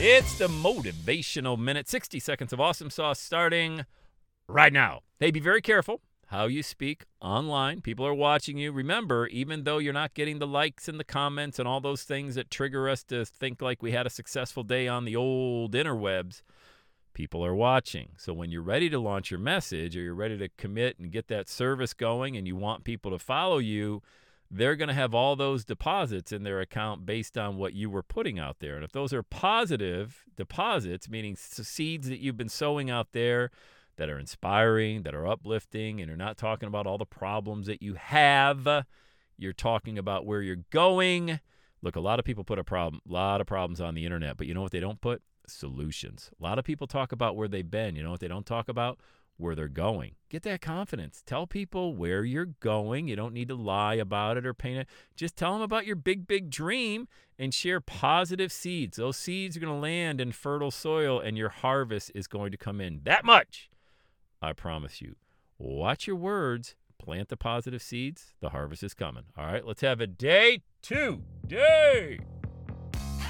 It's the motivational minute, 60 seconds of awesome sauce starting right now. Hey, be very careful how you speak online. People are watching you. Remember, even though you're not getting the likes and the comments and all those things that trigger us to think like we had a successful day on the old interwebs, people are watching. So when you're ready to launch your message or you're ready to commit and get that service going and you want people to follow you, they're going to have all those deposits in their account based on what you were putting out there. And if those are positive deposits, meaning seeds that you've been sowing out there that are inspiring, that are uplifting, and you're not talking about all the problems that you have, you're talking about where you're going. Look, a lot of people put a problem, a lot of problems on the internet, but you know what they don't put? Solutions. A lot of people talk about where they've been. You know what they don't talk about? Where they're going. Get that confidence. Tell people where you're going. You don't need to lie about it or paint it. Just tell them about your big, big dream and share positive seeds. Those seeds are going to land in fertile soil and your harvest is going to come in. That much, I promise you. Watch your words. Plant the positive seeds. The harvest is coming. All right, let's have a day two. Day.